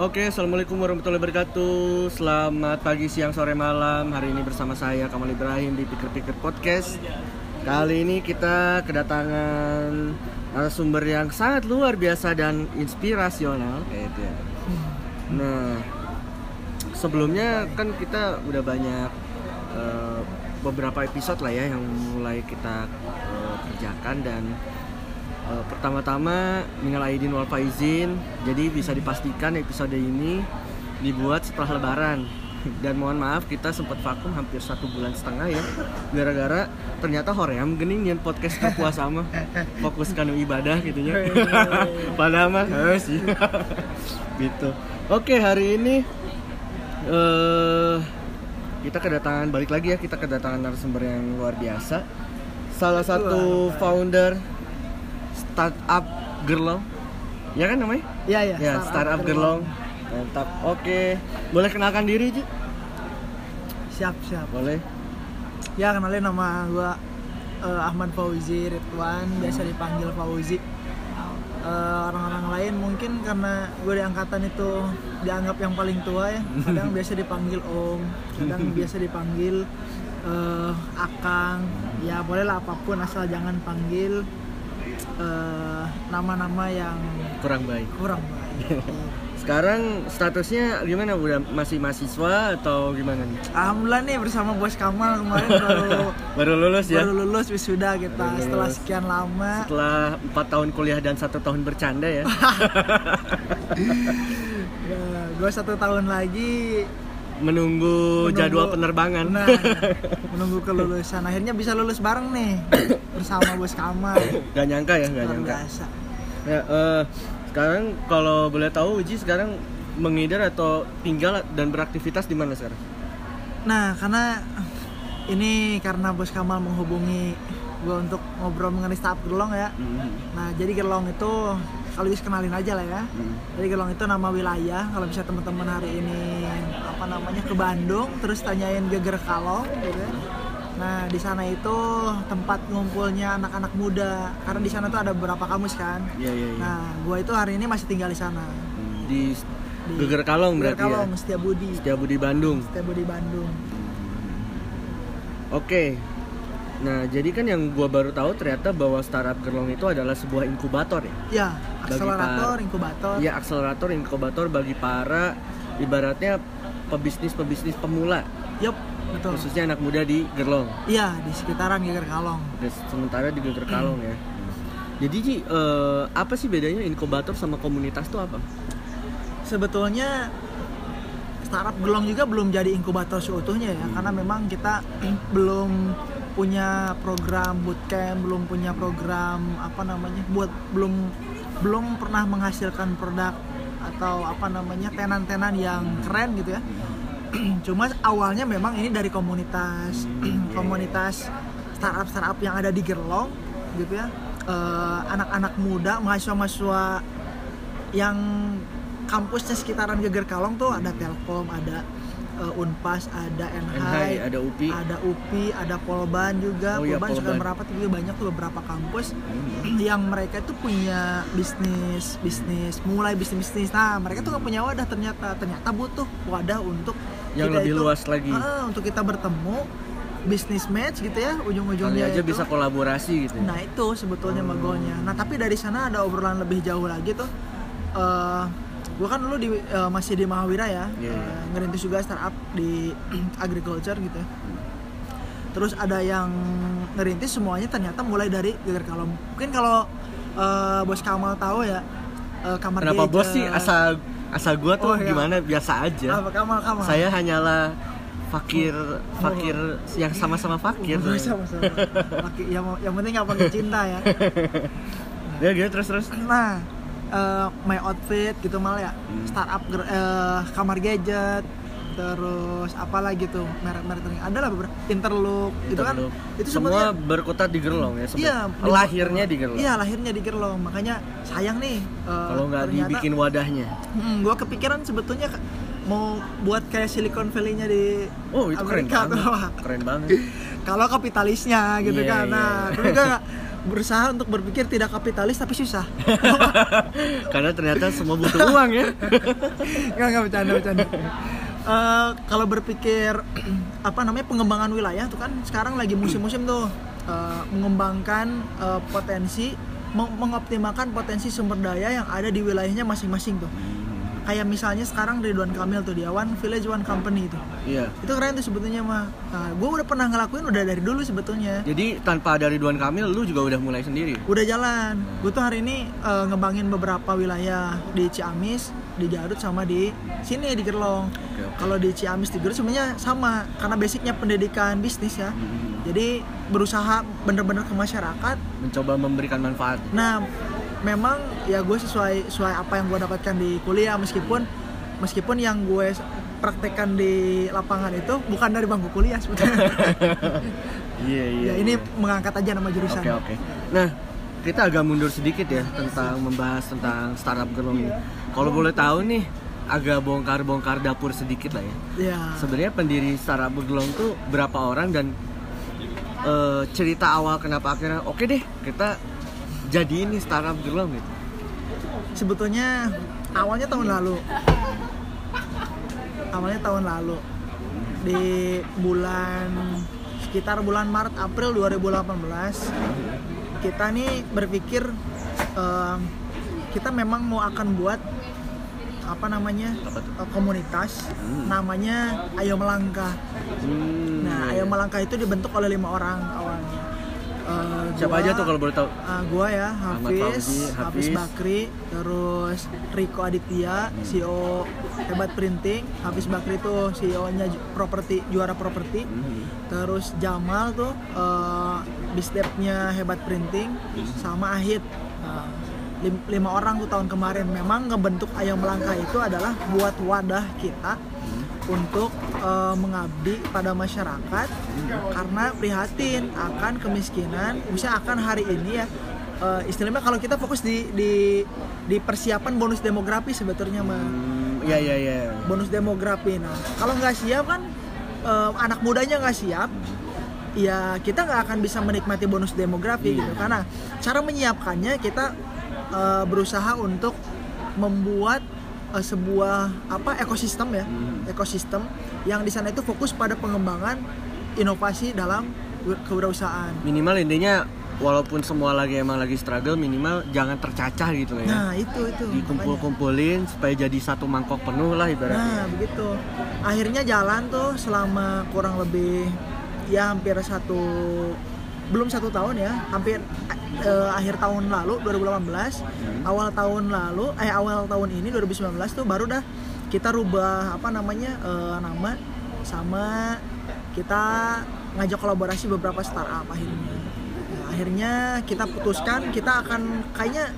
Oke, assalamualaikum warahmatullahi wabarakatuh. Selamat pagi, siang, sore, malam. Hari ini bersama saya Kamal Ibrahim di Pikir Pikir Podcast. Kali ini kita kedatangan narasumber yang sangat luar biasa dan inspirasional, kayak itu ya. Nah, sebelumnya kan kita udah banyak eh, beberapa episode lah ya yang mulai kita eh, kerjakan dan Eh, pertama-tama minal aidin wal faizin. Jadi bisa dipastikan episode ini dibuat setelah lebaran. Dan mohon maaf kita sempat vakum hampir satu bulan setengah ya. Gara-gara ternyata hoream gening yang podcast ke puasa mah. Fokus kanu ibadah gitu ya. Padahal mah sih. Gitu. Oke hari ini eh kita kedatangan balik lagi ya kita kedatangan narasumber yang luar biasa. Salah satu founder startup Gerlong ya kan namanya Iya ya. ya startup Gerlong mantap oke boleh kenalkan diri Ji? Siap siap. boleh Ya kenalin nama gua eh, Ahmad Fauzi Ridwan, biasa dipanggil Fauzi. Eh, orang-orang lain mungkin karena gue di angkatan itu dianggap yang paling tua ya. Kadang biasa dipanggil Om, kadang biasa dipanggil eh, Akang. Ya bolehlah apa pun asal jangan panggil eh, nama-nama yang kurang baik. kurang baik. sekarang statusnya gimana? Udah masih mahasiswa atau gimana nih? Alhamdulillah nih bersama Bos Kamal kemarin baru baru lulus ya? baru lulus wisuda kita. Baru setelah lulus. sekian lama. Setelah empat tahun kuliah dan satu tahun bercanda ya? Gue satu tahun lagi menunggu, Menunggu- jadwal penerbangan. nah menunggu kelulusan. Akhirnya bisa lulus bareng nih bersama bos Kamal gak nyangka ya gak nyangka. biasa. Ya, eh, sekarang kalau boleh tahu Uji sekarang mengidar atau tinggal dan beraktivitas di mana sekarang? nah karena ini karena bos Kamal menghubungi gue untuk ngobrol mengenai startup Gerlong ya. Nah jadi Gerlong itu sekaligus kenalin aja lah ya Jadi Gerlong itu nama wilayah. Kalau bisa teman-teman hari ini apa namanya ke Bandung, terus tanyain Geger Kalong, gitu. ya. Nah di sana itu tempat ngumpulnya anak-anak muda. Karena di sana tuh ada beberapa kamus kan. Iya iya iya. Nah gua itu hari ini masih tinggal di sana. Di Di Geger Kalong Geger berarti Kalong, ya. Setia Budi. Setia Budi Bandung. Setia Budi Bandung. Oke. Nah, jadi kan yang gua baru tahu ternyata bahwa startup Gerlong itu adalah sebuah inkubator ya. Ya, Bagi akselerator, inkubator. Iya, akselerator inkubator bagi para ibaratnya pebisnis-pebisnis pemula, Yup, betul. khususnya anak muda di Gerlong. Iya, di sekitaran Geger Kalong. Dan sementara di Geger Kalong ya. Jadi Ji, eh, apa sih bedanya inkubator sama komunitas itu apa? sebetulnya startup Gelong juga belum jadi inkubator seutuhnya ya karena memang kita belum punya program bootcamp belum punya program apa namanya buat belum belum pernah menghasilkan produk atau apa namanya tenan-tenan yang keren gitu ya. Cuma awalnya memang ini dari komunitas komunitas startup startup yang ada di Gerlong gitu ya. Eh, anak-anak muda mahasiswa-mahasiswa yang kampusnya sekitaran Geger Kalong tuh ada Telkom, ada eh, Unpas, ada NHI, ada UPI. ada UPI, ada Polban juga. Oh iya, Polban juga Polban. merapat juga banyak tuh beberapa kampus yang mereka tuh punya bisnis, bisnis, mulai bisnis bisnis. Nah, mereka tuh nggak punya wadah ternyata, ternyata butuh wadah untuk Yang kita lebih itu- luas lagi. Ah, untuk kita bertemu bisnis match gitu ya, ujung-ujungnya aja itu. bisa kolaborasi gitu. ya. Nah itu sebetulnya magonya. Nah tapi dari sana ada obrolan lebih jauh lagi tuh. Eh gue kan dulu di, eh, masih di Mahawira ya, Iya, iya. Eh, ngerintis juga startup di agriculture gitu. ya. Terus ada yang ngerintis semuanya ternyata mulai dari Geger Kalong. Mungkin kalau eh, bos Kamal tahu ya, eh, kamar Kenapa bos sih asal asal gua tuh Oh, iya. gimana biasa aja. Apa Kamal Kamal? Saya hanyalah fakir fakir yang sama-sama fakir. Oh, sama-sama. Laki- yang, yang penting pakai cinta ya. Ya gitu terus terus. Nah, eh, my outfit gitu malah ya, Hmm. startup eh, kamar gadget, terus apa lagi tuh merek-merek tertentu. ada lah beberapa interlook itu kan itu semua berkutat di Gerlong ya. iya di- lahirnya di Gerlong. iya lahirnya di Gerlong makanya sayang nih eh, Kalau nggak dibikin wadahnya. hmm, gua kepikiran sebetulnya mau buat kayak Silicon Valley-nya di Oh itu keren Amerika banget. tuh. Keren banget. kalau kapitalisnya gitu Iya, kan nah iya. tapi gua berusaha untuk berpikir tidak kapitalis tapi susah. Karena ternyata semua butuh uang ya. nggak nggak bercanda bercanda. Eh, kalau berpikir apa namanya pengembangan wilayah tuh kan sekarang lagi musim-musim tuh eh, mengembangkan eh, potensi meng- mengoptimalkan potensi sumber daya yang ada di wilayahnya masing-masing tuh kayak misalnya sekarang Ridwan Kamil tuh dia One Village One Company itu Iya. itu keren tuh sebetulnya mah nah, gue udah pernah ngelakuin udah dari dulu sebetulnya Jadi tanpa ada Ridwan Kamil lu juga udah mulai sendiri. udah jalan gue tuh hari ini eh, ngembangin beberapa wilayah di Ciamis di Garut sama di sini di Gerlong Oke, oke. kalau di Ciamis di Garut sebenarnya sama karena basicnya pendidikan bisnis ya Hmm. jadi berusaha bener-bener ke masyarakat Mencoba memberikan manfaat. nah memang ya gue sesuai sesuai apa yang gue dapatkan di kuliah meskipun meskipun yang gue praktekkan di lapangan itu bukan dari bangku kuliah sebetulnya Iya iya. ya ini iya. mengangkat aja nama jurusan Oke oke. Nah kita agak mundur sedikit ya tentang membahas tentang startup gerlong ini. Kalau boleh tahu nih agak bongkar-bongkar dapur sedikit lah ya. ya Sebenarnya pendiri startup gerlong tuh berapa orang dan eh, cerita awal kenapa akhirnya oke deh kita jadi ini startup gerlong gitu. sebetulnya awalnya tahun lalu awalnya tahun lalu di bulan sekitar bulan Maret April 2018 kita nih berpikir em, kita memang mau akan buat apa namanya Apa komunitas Hmm. namanya Ayo Melangkah Hmm, nah. Ayo Melangkah itu dibentuk oleh lima orang awalnya Eh, Siapa gua- aja tuh kalau boleh tahu? Ah, gua ya Hafiz, Fauzi, Hafiz Hafiz. Bakri, terus Riko Aditya, CEO Hebat Printing, Hafiz Bakri tuh CEO-nya ju- properti juara properti, Hmm. terus Jamal tuh eh, bisdepnya Hebat Printing, sama Ahid. Lim- lima orang tuh tahun kemarin memang ngebentuk Ayam Melangkah itu adalah buat wadah kita untuk eh, mengabdi pada masyarakat karena prihatin akan kemiskinan misalnya akan hari ini ya eh, istilahnya kalau kita fokus di di di persiapan bonus demografi sebetulnya mah Hmm, Iya iya iya. bonus demografi nah kalau nggak siap kan eh, anak mudanya nggak siap ya kita nggak akan bisa menikmati bonus demografi Iya. gitu karena cara menyiapkannya kita eh, berusaha untuk membuat eh, sebuah apa ekosistem ya Hmm. ekosistem yang di sana itu fokus pada pengembangan inovasi dalam wir- kewirausahaan Minimal intinya walaupun semua lagi emang lagi struggle minimal jangan tercacah gitu lah ya. nah itu itu. Dikumpul-kumpulin supaya jadi satu mangkok penuh lah Nah, ibaratnya. begitu. Akhirnya jalan tuh selama kurang lebih ya hampir satu belum satu tahun ya, hampir eh, akhir tahun lalu 2018, awal tahun lalu eh awal tahun ini 2019 tuh baru dah kita rubah apa namanya eh, nama sama kita ngajak kolaborasi beberapa startup akhirnya. Nah, akhirnya kita putuskan kita akan kayaknya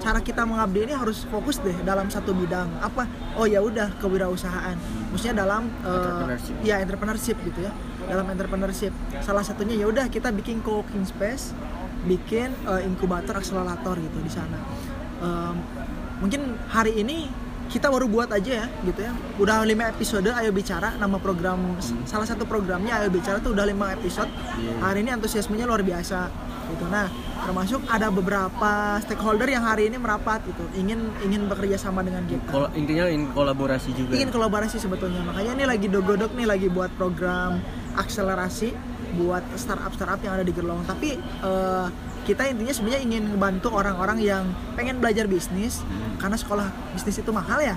cara kita mengabdi ini harus fokus deh dalam satu bidang. Apa? Oh ya udah kewirausahaan. Maksudnya dalam eh, Entrepreneurship. ya entrepreneurship gitu ya dalam entrepreneurship. Salah satunya ya udah kita bikin co-working space bikin eh, inkubator akselerator gitu di sana. Em, mungkin hari ini kita baru buat aja ya gitu ya. Udah lima episode ayo bicara nama program. Salah satu programnya ayo bicara tuh udah lima episode. Iya. hari ini antusiasmenya luar biasa gitu. Nah termasuk ada beberapa stakeholder yang hari ini merapat gitu. Ingin ingin bekerja sama dengan kita. Kol- intinya in kolaborasi juga. ingin kolaborasi sebetulnya. Makanya ini lagi dogodok nih lagi buat program akselerasi buat startup startup yang ada di Gerlong tapi eh, kita intinya sebenarnya ingin membantu orang-orang yang pengen belajar bisnis karena sekolah bisnis itu mahal ya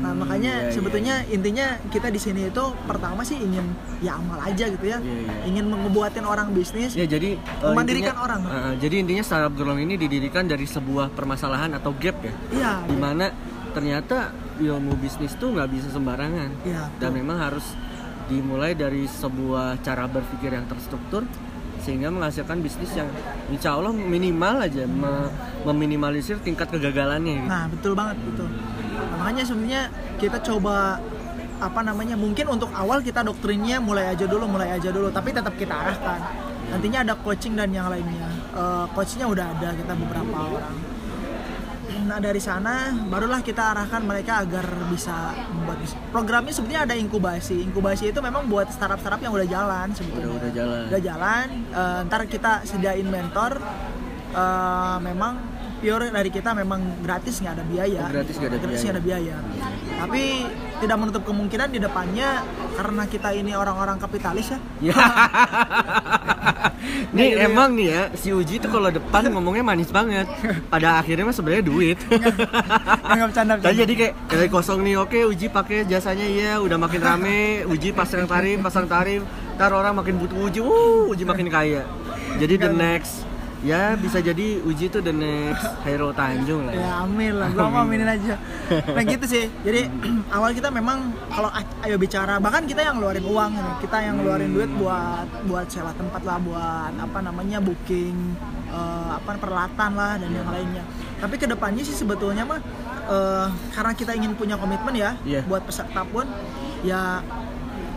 nah Hmm, makanya iya, sebetulnya intinya kita di sini itu pertama sih ingin ya amal aja gitu ya Iya, iya. ingin ngebuatin orang bisnis Ya jadi eh, Memandirikan intinya- orang. eh, jadi intinya startup gerlong ini didirikan dari sebuah permasalahan atau gap ya. iya Di mana ternyata ilmu bisnis tuh nggak bisa sembarangan. iya dan memang harus dimulai dari sebuah cara berpikir yang terstruktur sehingga menghasilkan bisnis yang insya Allah minimal aja me- meminimalisir tingkat kegagalannya gitu. Nah, betul banget gitu. Nah, makanya sebenarnya kita coba apa namanya? Mungkin untuk awal kita doktrinnya mulai aja dulu, mulai aja dulu, tapi tetap kita arahkan. Nantinya ada coaching dan yang lainnya. Eh, coachnya udah ada kita beberapa orang. Nah dari sana barulah kita arahkan mereka agar bisa membuat programnya sebenarnya ada inkubasi. Inkubasi itu memang buat startup-startup yang udah jalan sebetulnya. Udah- udah jalan. Udah jalan. Eh, ntar kita sediain mentor eh, memang pure dari kita memang gratis nggak ada biaya. Oh, gratis nggak ada Gratis biaya. nggak ada biaya. Tapi tidak menutup kemungkinan di depannya karena kita ini orang-orang kapitalis ya. Ya. nih ya. emang nih ya si Uji tuh kalau depan ngomongnya manis banget. Pada akhirnya mah sebenarnya duit. Nggak bercanda. Jadi kayak dari kosong nih, oke Uji pakai jasanya iya, udah makin rame, Uji pasang tarif, pasang tarif, ntar orang makin butuh Uji, uh, Uji makin kaya. Jadi the next, ya bisa jadi Uji tuh the next hero Tanjung lah. Ya. Ya amin lah, gua mau aminin aja. Nah gitu sih. Jadi awal kita memang kalau ayo bicara, bahkan kita yang ngeluarin uang nih, kita yang ngeluarin duit buat buat sewa tempat lah, buat apa namanya booking, eh, apa peralatan lah dan yang lainnya. Tapi ke depannya sih sebetulnya mah eh, karena kita ingin punya komitmen ya, Iya. buat peserta pun ya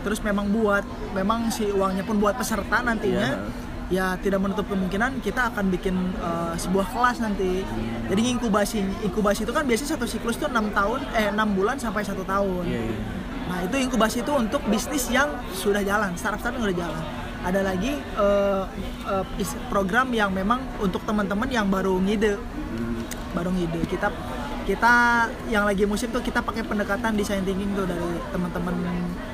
terus memang buat memang si uangnya pun buat peserta nantinya ya tidak menutup kemungkinan kita akan bikin eh, sebuah kelas nanti. Jadi inkubasi inkubasi itu kan biasanya satu siklus tuh enam tahun eh enam bulan sampai satu tahun. Iya, iya. nah itu inkubasi itu untuk bisnis yang sudah jalan startup startup yang udah jalan. Ada lagi eh, is- program yang memang untuk teman-teman yang baru ngide. Hmm. baru ngide. Kita kita yang lagi musim tuh kita pakai pendekatan design thinking tuh dari teman-teman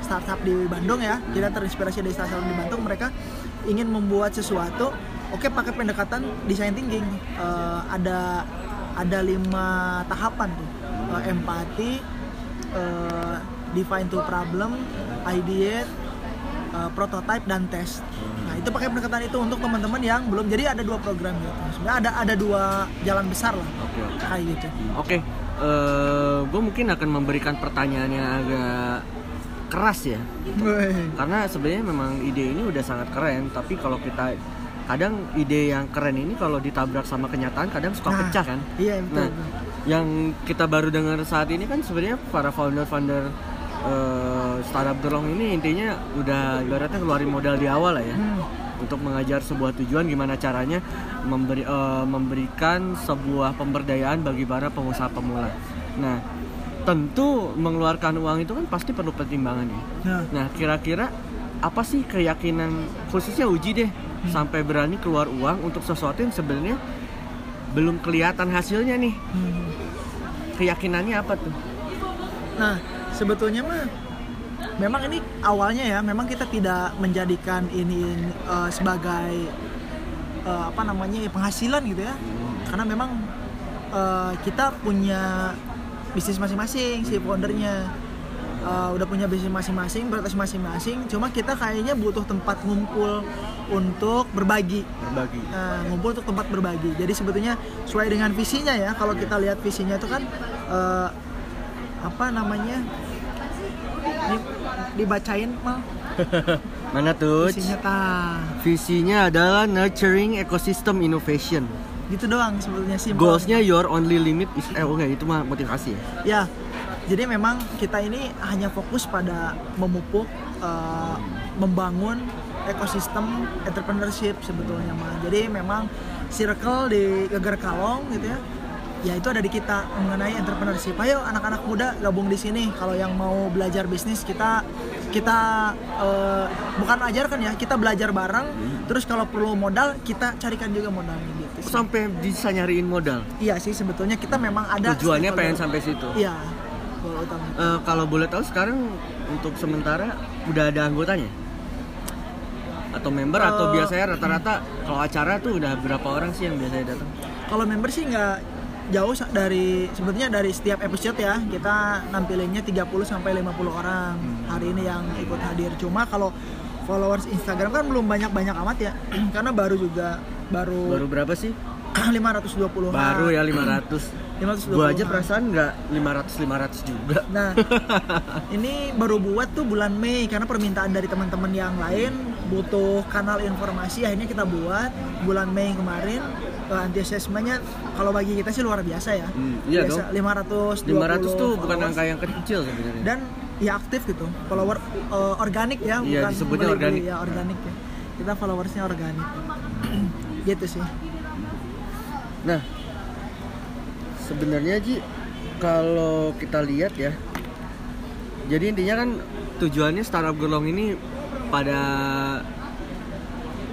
startup di Bandung ya. Kita terinspirasi dari startup di Bandung. Mereka ingin membuat sesuatu oke pakai pendekatan design thinking Eh, ada ada lima tahapan tuh Eh, empati eh, define to problem ideate eh, prototype dan test. Nah itu pakai pendekatan itu untuk teman-teman yang belum. Jadi ada dua program gitu. Sebenarnya ada ada dua jalan besar lah Oke, oke. kayak gitu. Oke, gue mungkin akan memberikan pertanyaan yang agak keras ya, karena sebenarnya memang ide ini udah sangat keren, tapi kalau kita kadang ide yang keren ini kalau ditabrak sama kenyataan kadang suka Nah, pecah kan. Iya betul. Nah, yang kita baru dengar saat ini kan sebenarnya para founder-founder eh, startup gerong ini intinya udah ibaratnya keluarin modal di awal lah ya Hmm. untuk mengajar sebuah tujuan gimana caranya memberi eh, memberikan sebuah pemberdayaan bagi para pengusaha pemula. Nah, tentu mengeluarkan uang itu kan pasti perlu pertimbangan ya. Nah, Nah, kira-kira apa sih keyakinan khususnya uji deh sampai berani keluar uang untuk sesuatu yang sebenarnya belum kelihatan hasilnya nih. hmm. Keyakinannya apa tuh? nah sebetulnya mah memang ini awalnya ya memang kita tidak menjadikan ini eh, sebagai eh, apa namanya ya, penghasilan gitu ya karena memang eh, kita punya bisnis masing-masing si foundernya Eh, udah punya bisnis masing-masing prioritas masing-masing cuma kita kayaknya butuh tempat ngumpul untuk berbagi Berbagi. Nah, ngumpul untuk tempat berbagi. Jadi sebetulnya sesuai dengan visinya ya. Kalau kita lihat visinya itu kan eh, apa namanya? Di- dibacain mal Mana tuh? visinya ta. Visinya adalah nurturing ecosystem innovation. Gitu doang sebetulnya sih. Goalsnya your only limit is eh oh enggak itu mah motivasi ya. Ya. Jadi memang kita ini hanya fokus pada memupuk eh, membangun ekosistem entrepreneurship sebetulnya mah. Jadi memang circle di Geger Kalong gitu ya. Ya itu ada di kita mengenai entrepreneurship. Ayo anak-anak muda gabung di sini. Kalau yang mau belajar bisnis kita kita eh, bukan ajarkan ya, kita belajar bareng. Terus kalau perlu modal kita carikan juga modalnya gitu. sih. Sampai bisa nyariin modal. Iya sih sebetulnya kita memang ada Tujuannya pengen sampai situ. Iya. Eh, kalau boleh tahu sekarang untuk sementara udah ada anggotanya? Atau member atau Eh, biasanya rata-rata kalau acara tuh udah berapa orang sih yang biasanya datang? Kalau member sih nggak jauh dari sebetulnya dari setiap episode ya kita nampilinnya 30 sampai 50 orang hari ini yang ikut hadir. Cuma kalau followers Instagram kan belum banyak-banyak amat ya karena baru juga baru, Baru berapa sih? 520 Baru ya 500. 520 Gua aja perasaan nggak 500 500 juga. Nah, ini baru buat tuh bulan Mei karena permintaan dari teman-teman yang lain butuh kanal informasi akhirnya kita buat bulan Mei kemarin uh, antusiasmenya kalau bagi kita sih luar biasa ya. Hmm, iya biasa, dong. 500 500 tuh bukan angka yang kecil sebenarnya. dan ya aktif gitu. Follower uh, organik ya, Iya, bukan disebutnya organik. ya organik ya. Kita followersnya organik. gitu sih. Nah, sebenarnya Ji, kalau kita lihat ya, jadi intinya kan tujuannya startup gerlong ini pada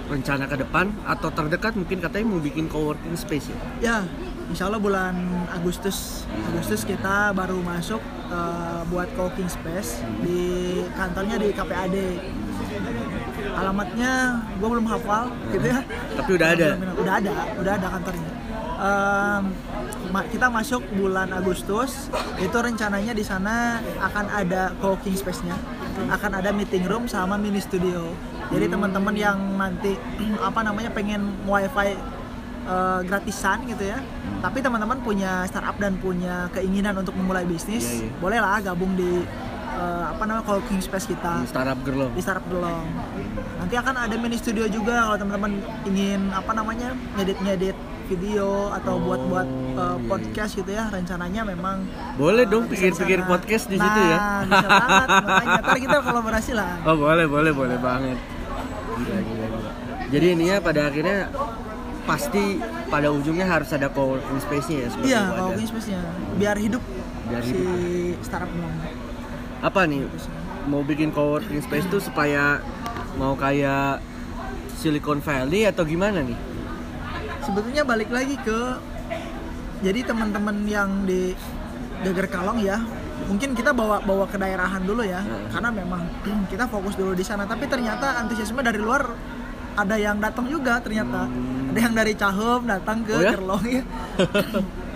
rencana ke depan atau terdekat mungkin katanya mau bikin coworking space ya? Ya, insya Allah bulan Agustus Agustus kita baru masuk uh, buat coworking space di kantornya di KPAD. Alamatnya gue belum hafal gitu ya. Tapi udah ada. Udah ada, udah ada kantornya. Um, kita masuk bulan Agustus. Itu rencananya di sana akan ada coworking space-nya. Akan ada meeting room sama mini studio. Jadi teman-teman yang nanti apa namanya pengen wifi uh, gratisan gitu ya. Tapi teman-teman punya startup dan punya keinginan untuk memulai bisnis Iya, iya. bolehlah gabung di uh, apa namanya coworking space kita. Di startup Gerlong. di startup Gelong. Nanti akan ada mini studio juga kalau teman-teman ingin apa namanya ngedit-ngedit video atau Oh, buat-buat uh, iya, podcast gitu ya. Rencananya memang Boleh uh, dong pikir-pikir podcast di nah, situ ya. bisa banget makanya. Ntar kita kolaborasi lah. Oh boleh boleh boleh banget. Gila, gila, gila. Jadi ininya pada akhirnya pasti pada ujungnya harus ada coworking space-nya ya Iya, wadah. coworking space-nya biar hidup Biar si hidup. startup Gelong. Apa nih mau bikin coworking space tuh supaya mau kayak Silicon Valley atau gimana nih? Sebetulnya balik lagi ke jadi teman-teman yang di Geger Kalong ya mungkin kita bawa bawa ke daerahan dulu ya Hmm. karena memang kita fokus dulu di sana tapi ternyata antusiasme dari luar ada yang datang juga ternyata ada yang dari Cahum datang ke Hmm. Oh ya? Gerlong ya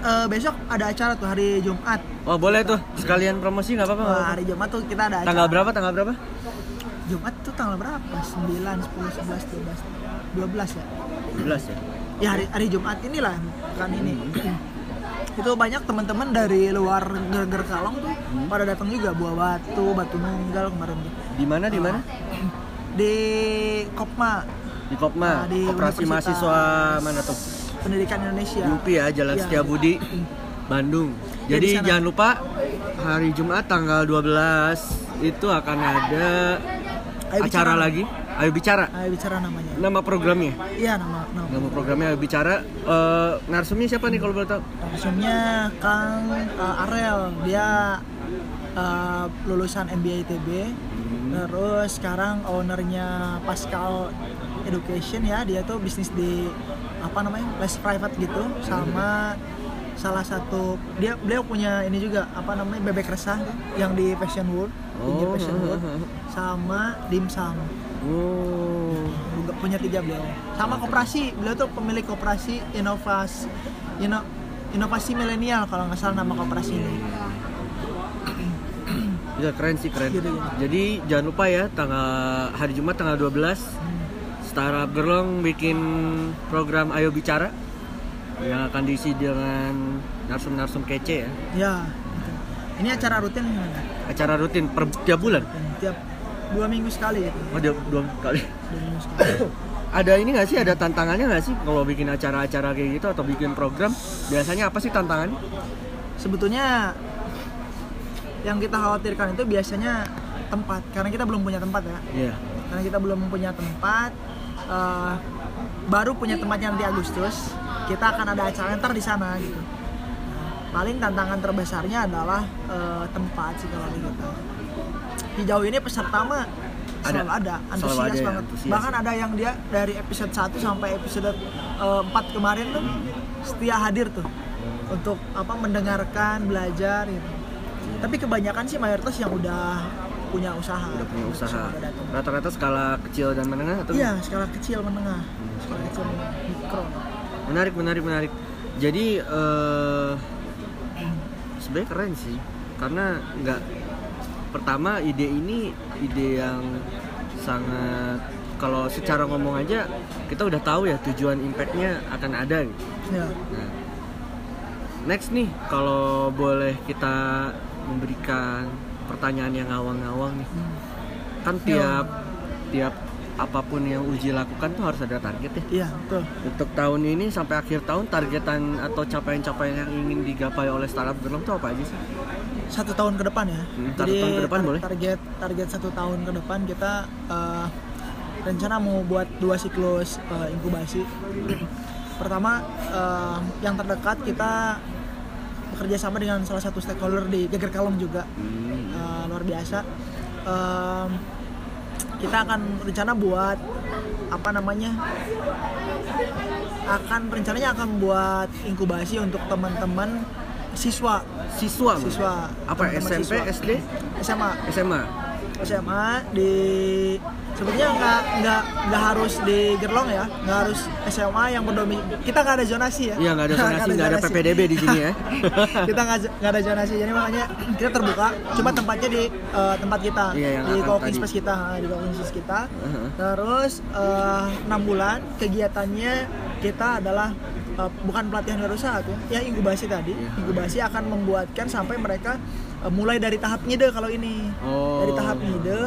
Eh, besok ada acara tuh hari Jumat Oh boleh tuh sekalian promosi nggak apa-apa. apa-apa. hari Jumat tuh kita ada acara Tanggal berapa? Tanggal berapa? Jumat tuh tanggal berapa 9, 10, 11, 12 12 ya 11 ya. Ya hari hari Jumat inilah kan ini itu banyak teman-teman dari luar Geger Kalong tuh pada datang juga buah batu batu nunggal kemarin tuh Di mana di mana? di Kopma Di Kopma. Nah, di Koperasi Universitas mahasiswa mana tuh? Pendidikan Indonesia UPI ya, Jalan Iya. Setiabudi, Bandung. Ya, di Jadi jangan lupa hari Jumat tanggal 12 itu akan ada Ayo acara bicara. lagi. Ayo bicara. Ayo bicara namanya. Nama programnya. iya nama nama. Nama programnya Ayo bicara. Eh, narsumnya siapa nih kalau boleh tahu? langsungnya Kang uh, Arel dia uh, lulusan MBA ITB terus sekarang ownernya Pascal Education ya. Dia tuh bisnis di apa namanya les private gitu. Sama salah satu dia beliau punya ini juga apa namanya bebek resah yang di Fashion World pinggir Oh, Fashion World. Sama dimsum Oh. juga punya tiga beliau sama koperasi beliau tuh pemilik koperasi inovasi ino, inovasi milenial kalau nggak salah nama koperasi ini Ya keren sih keren. Gitu, gitu. Jadi jangan lupa ya tanggal hari Jumat tanggal 12 Startup Gerlong bikin program Ayo Bicara yang akan diisi dengan narsum-narsum kece ya. ya gitu. ini acara rutin Acara rutin per tiap bulan. tiap dua minggu sekali gitu Oh, dua kali. dua minggu sekali Ada ini nggak sih? Ada tantangannya nggak sih kalau bikin acara-acara kayak gitu atau bikin program? Biasanya apa sih tantangannya? sebetulnya yang kita khawatirkan itu biasanya tempat karena kita belum punya tempat ya Iya. karena kita belum punya tempat eh, baru punya tempatnya nanti Agustus kita akan ada acara ntar di sana gitu paling tantangan terbesarnya adalah eh, tempat sih kalau kita sejauh ini peserta mah Ada. selalu ada Selalu antusias ada ya, banget antusias. bahkan ada yang dia dari episode 1 sampai episode eh, 4 kemarin tuh setia hadir tuh untuk apa mendengarkan belajar gitu tapi kebanyakan sih mayoritas yang udah punya usaha Udah punya usaha. Rata-rata skala kecil dan menengah atau Iya, skala kecil menengah. Skala kecil menengah. mikro. menarik menarik menarik jadi eh sebenarnya keren sih karena nggak pertama ide ini ide yang sangat kalau secara ngomong aja kita udah tahu ya tujuan impactnya akan ada gitu. Ya. Nah, next nih kalau boleh kita memberikan pertanyaan yang ngawang-ngawang nih Hmm. kan tiap tiap apa pun yang uji lakukan tuh harus ada target ya Iya, betul. untuk tahun ini sampai akhir tahun targetan atau capaian-capaian yang ingin digapai oleh startup Gerlong tuh apa aja sih? Satu tahun ke depan ya. Hmm, satu tahun ke depan boleh. Target target satu tahun ke depan kita eh, rencana mau buat dua siklus eh, inkubasi. Pertama eh, yang terdekat kita bekerja sama dengan salah satu stakeholder di Geger Kalong juga. Hmm. Eh, luar biasa. Em, kita akan rencana buat apa namanya akan rencananya akan buat inkubasi untuk teman-teman siswa Siswa. Siswa Apa teman-teman SMP, siswa. SD, SMA SMA? SMA di sebetulnya nggak nggak nggak harus di Gerlong ya nggak harus SMA yang berdomisili kita nggak ada zonasi ya Iya nggak ada zonasi, nggak ada PPDB di sini ya. kita nggak ada zonasi jadi makanya kita terbuka cuma tempatnya di eh, tempat kita Iya, yang di coworking space kita di coworking space kita Uh-huh. terus eh, enam bulan kegiatannya kita adalah eh, bukan pelatihan berusaha tuh ya inkubasi tadi Iya. inkubasi akan membuatkan sampai mereka eh, mulai dari tahap ngide kalau ini Oh. dari tahap ngide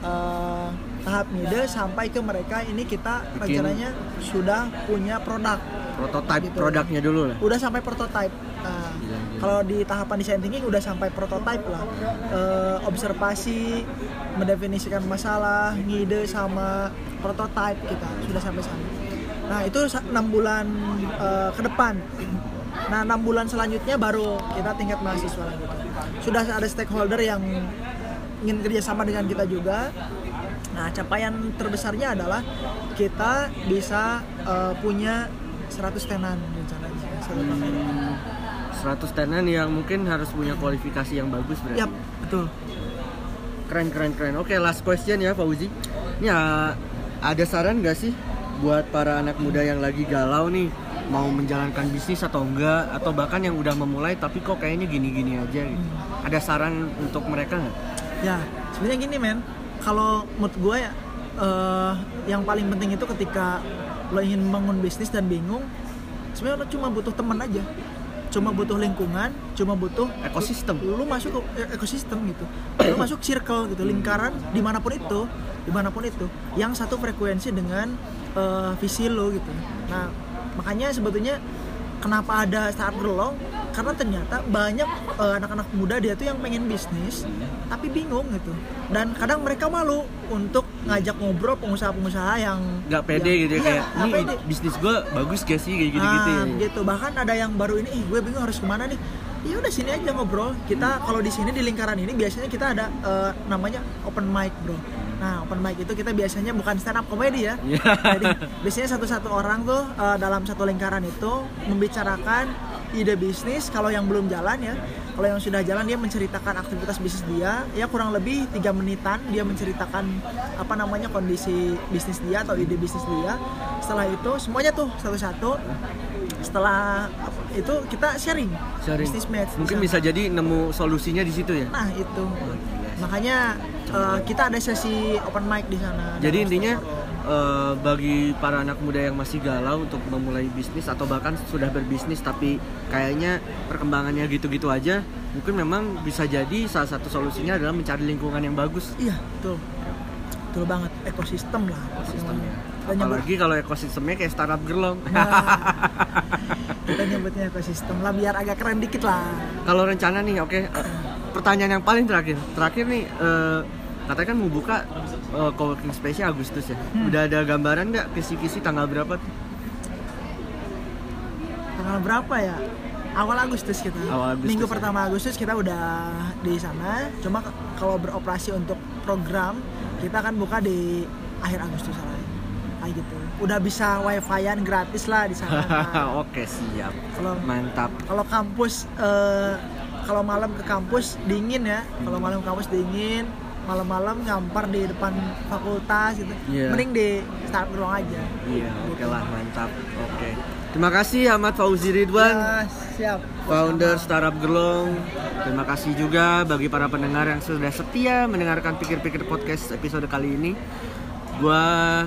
eh, tahap ngide sampai ke mereka ini kita Bikin- rencananya sudah punya produk Prototype Gitu. produknya dulu lah. udah sampai prototype. Nah, Gila, gila. kalau di tahapan design thinking udah sampai prototype lah. Eh, observasi, mendefinisikan masalah, ngide sama prototype kita sudah sampai sana. Nah itu enam bulan eh, ke depan. Nah enam bulan selanjutnya baru kita tingkat mahasiswa lagi. Sudah ada stakeholder yang ingin kerjasama dengan kita juga. Nah capaian terbesarnya adalah kita bisa eh, punya 100 tenan rencananya. 100 tenan. 100 tenan yang mungkin harus punya kualifikasi yang bagus berarti. Yap, betul. Keren keren keren. Oke, last question ya Fauzi. Ini ya, ada saran nggak sih buat para anak muda yang lagi galau nih mau menjalankan bisnis atau enggak atau bahkan yang udah memulai tapi kok kayaknya gini-gini aja gitu. Ada saran untuk mereka nggak? Ya, sebenarnya gini men, kalau menurut gue ya, eh, yang paling penting itu ketika lo ingin membangun bisnis dan bingung, sebenarnya lo cuma butuh teman aja, cuma butuh lingkungan, cuma butuh Ekosistem. lu masuk ke e- ekosistem gitu, lu masuk circle gitu, lingkaran di mana pun itu, di mana pun itu, yang satu frekuensi dengan eh, visi lo gitu. Nah, makanya sebetulnya kenapa ada startup gerlong karena ternyata banyak eh, anak-anak muda dia tuh yang pengen bisnis tapi bingung gitu dan kadang mereka malu untuk ngajak ngobrol pengusaha-pengusaha yang Nggak pede yang- gitu ya iya, kayak ini pede. bisnis gue bagus gak sih? Kayak gitu-gitu Ah, ya. gitu. Bahkan ada yang baru ini ih gue bingung harus ke mana nih. Ya udah sini aja ngobrol. Kita kalau di sini di lingkaran ini biasanya kita ada eh, namanya open mic bro. Nah open mic itu kita biasanya bukan stand up comedy ya. Iya. jadi biasanya satu-satu orang tuh eh, dalam satu lingkaran itu membicarakan ide bisnis kalau yang belum jalan ya kalau yang sudah jalan dia menceritakan aktivitas bisnis dia ya kurang lebih tiga menitan dia menceritakan apa namanya kondisi bisnis dia atau ide bisnis dia setelah itu semuanya tuh satu-satu setelah itu kita sharing, Sharing. bisnis match Mungkin bisa jadi nemu solusinya di situ ya. nah itu makanya eh, kita ada sesi open mic di sana Jadi intinya. Eh, bagi para anak muda yang masih galau untuk memulai bisnis atau bahkan sudah berbisnis tapi kayaknya perkembangannya gitu-gitu aja, mungkin memang bisa jadi salah satu solusinya adalah mencari lingkungan yang bagus. iya betul betul banget ekosistem lah Sistemnya. kita nyebut, Apalagi kalau ekosistemnya kayak startup gerlong. nah, kita nyebutnya ekosistem lah biar agak keren dikit lah kalau rencana nih, oke. eh, pertanyaan yang paling terakhir, terakhir nih. eh, katanya kan mau buka eh, coworking space Agustus ya. Hmm. Udah ada gambaran nggak kisi-kisi tanggal berapa tuh? tanggal berapa ya awal Agustus kita Awal Agustus, minggu ya. pertama Agustus kita udah di sana cuma kalau beroperasi untuk program kita akan buka di akhir Agustus lah kayak gitu udah bisa wifi-an gratis lah di sana Oke siap, kalau mantap. kalau kampus eh, kalau malam ke kampus dingin ya kalau malam ke kampus dingin malam-malam ngampar di depan fakultas gitu Iya. mending di start ruang aja Iya, oke lah mantap. Oke. Terima kasih Ahmad Fauzi Ridwan, Ya, siap founder Startup Gerlong. Terima kasih juga bagi para pendengar yang sudah setia mendengarkan pikir-pikir podcast episode kali ini. Gua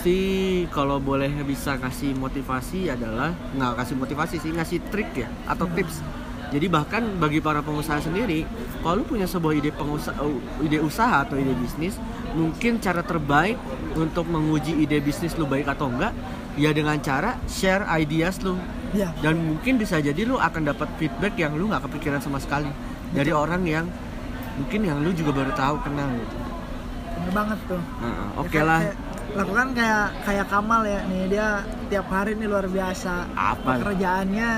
sih kalau boleh bisa kasih motivasi adalah nggak kasih motivasi sih ngasih trik ya atau tips. Jadi bahkan bagi para pengusaha sendiri, kalau lu punya sebuah ide pengusaha, ide usaha atau ide bisnis, mungkin cara terbaik untuk menguji ide bisnis lu baik atau enggak, ya dengan cara share ideas lu ya dan mungkin bisa jadi lu akan dapat feedback yang lu nggak kepikiran sama sekali dari orang yang mungkin yang lu juga baru tahu kenal gitu. bener banget tuh Nah, Oke Ya, lah. kayak- lakukan kayak kayak Kamal ya nih dia tiap hari nih luar biasa Apa? pekerjaannya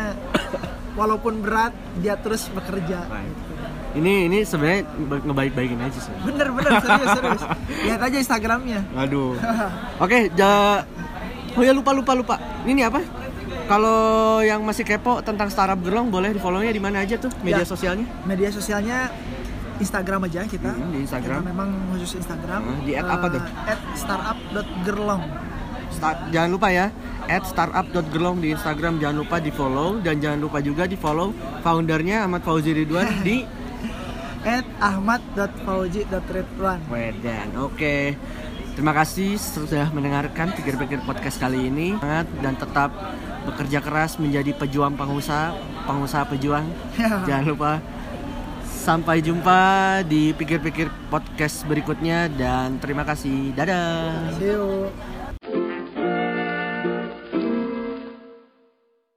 walaupun berat dia terus bekerja Right. Ini ini sebenarnya ngebaik-baikin aja sih. Bener bener serius serius. Lihat aja Instagramnya. Aduh. Oke, ja... Oh ya lupa lupa lupa. Ini apa? Kalau yang masih kepo tentang startup gerlong boleh di follownya di mana aja tuh media Ya. sosialnya? Media sosialnya Instagram aja kita. Hmm, di Instagram. Kita memang khusus Instagram. Hmm, di at apa tuh? At startup.gerlong. Start, jangan lupa ya at startup.gerlong di Instagram jangan lupa di follow dan jangan lupa juga di follow foundernya Ahmad Fauzi Ridwan di At ahmad.fauji.ridwan. Wedan. Oke. Terima kasih sudah mendengarkan pikir-pikir podcast kali ini. Dan tetap bekerja keras menjadi pejuang pengusaha, pengusaha pejuang. Jangan lupa sampai jumpa di pikir-pikir podcast berikutnya dan terima kasih. Dadah. See you.